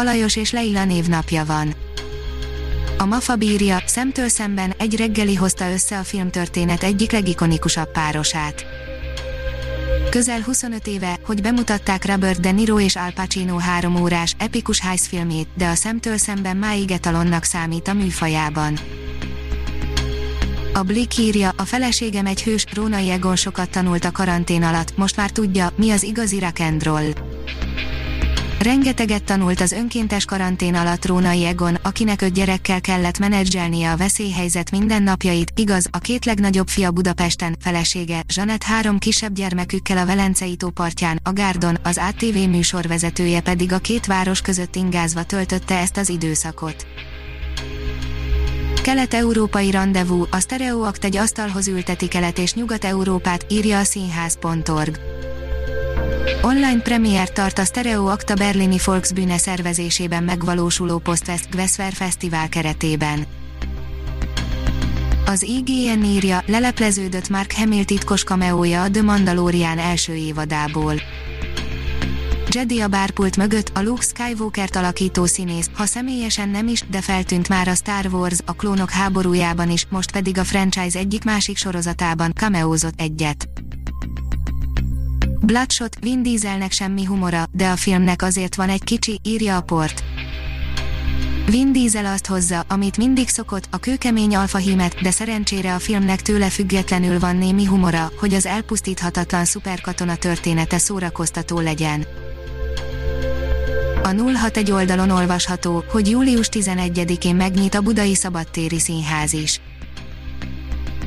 Alajos és Leila névnapja van. A Mafa bírja, szemtől szemben egy reggeli hozta össze a filmtörténet egyik legikonikusabb párosát. Közel 25 éve, hogy bemutatták Robert De Niro és Al Pacino három órás, epikus heist filmét, de a szemtől szemben máig etalonnak számít a műfajában. A Blick írja, a feleségem egy hős, Rónai Egon sokat tanult a karantén alatt, most már tudja, mi az igazi rock. Rengeteget tanult az önkéntes karantén alatt Rónai Egon, akinek öt gyerekkel kellett menedzselnie a veszélyhelyzet mindennapjait, igaz, a két legnagyobb fia Budapesten, felesége, Zsanett három kisebb gyermekükkel a Velencei tópartján, a Gárdon, az ATV műsorvezetője pedig a két város között ingázva töltötte ezt az időszakot. Kelet-európai rendezvú, a Stereoakt egy asztalhoz ülteti Kelet és Nyugat-Európát, írja a színház.org. Online premier tart a Stereo Akta berlini Volksbühne szervezésében megvalósuló Postfest Gweswer Fesztivál keretében. Az IGN írja, lelepleződött Mark Hamill titkos kameója a The Mandalorian első évadából. Jedi a bárpult mögött, a Luke Skywalker-t alakító színész, ha személyesen nem is, de feltűnt már a Star Wars, a klónok háborújában is, most pedig a franchise egyik másik sorozatában cameózott egyet. Bloodshot, Vin Dieselnek semmi humora, de a filmnek azért van egy kicsi, írja a port. Vin Diesel azt hozza, amit mindig szokott, a kőkemény alfahímet, de szerencsére a filmnek tőle függetlenül van némi humora, hogy az elpusztíthatatlan szuperkatona története szórakoztató legyen. A 061 oldalon olvasható, hogy július 11-én megnyit a Budai Szabadtéri Színház is.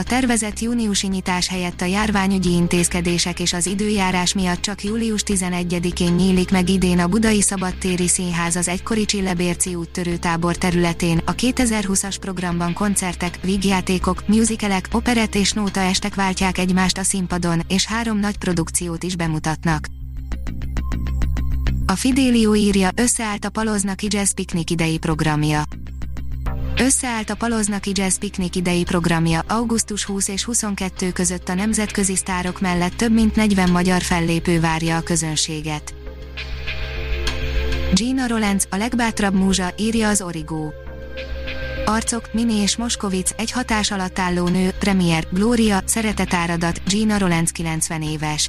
A tervezett júniusi nyitás helyett a járványügyi intézkedések és az időjárás miatt csak július 11-én nyílik meg idén a Budai Szabadtéri Színház az egykori Csillebérci úttörőtábor területén. A 2020-as programban koncertek, vígjátékok, musicalek, operett és nóta váltják egymást a színpadon, és három nagy produkciót is bemutatnak. A Fidelio írja, összeállt a Paloznaki Jazz Picnic idei programja. Összeállt a Paloznaki Jazz Picnic idei programja, augusztus 20 és 22 között a nemzetközi sztárok mellett több mint 40 magyar fellépő várja a közönséget. Gina Rolenz, a legbátrabb múzsa, írja az Origo. Arcok, Mini és Moskovic, egy hatás alatt álló nő, premier, Gloria, szeretetáradat, Gina Rolenz 90 éves.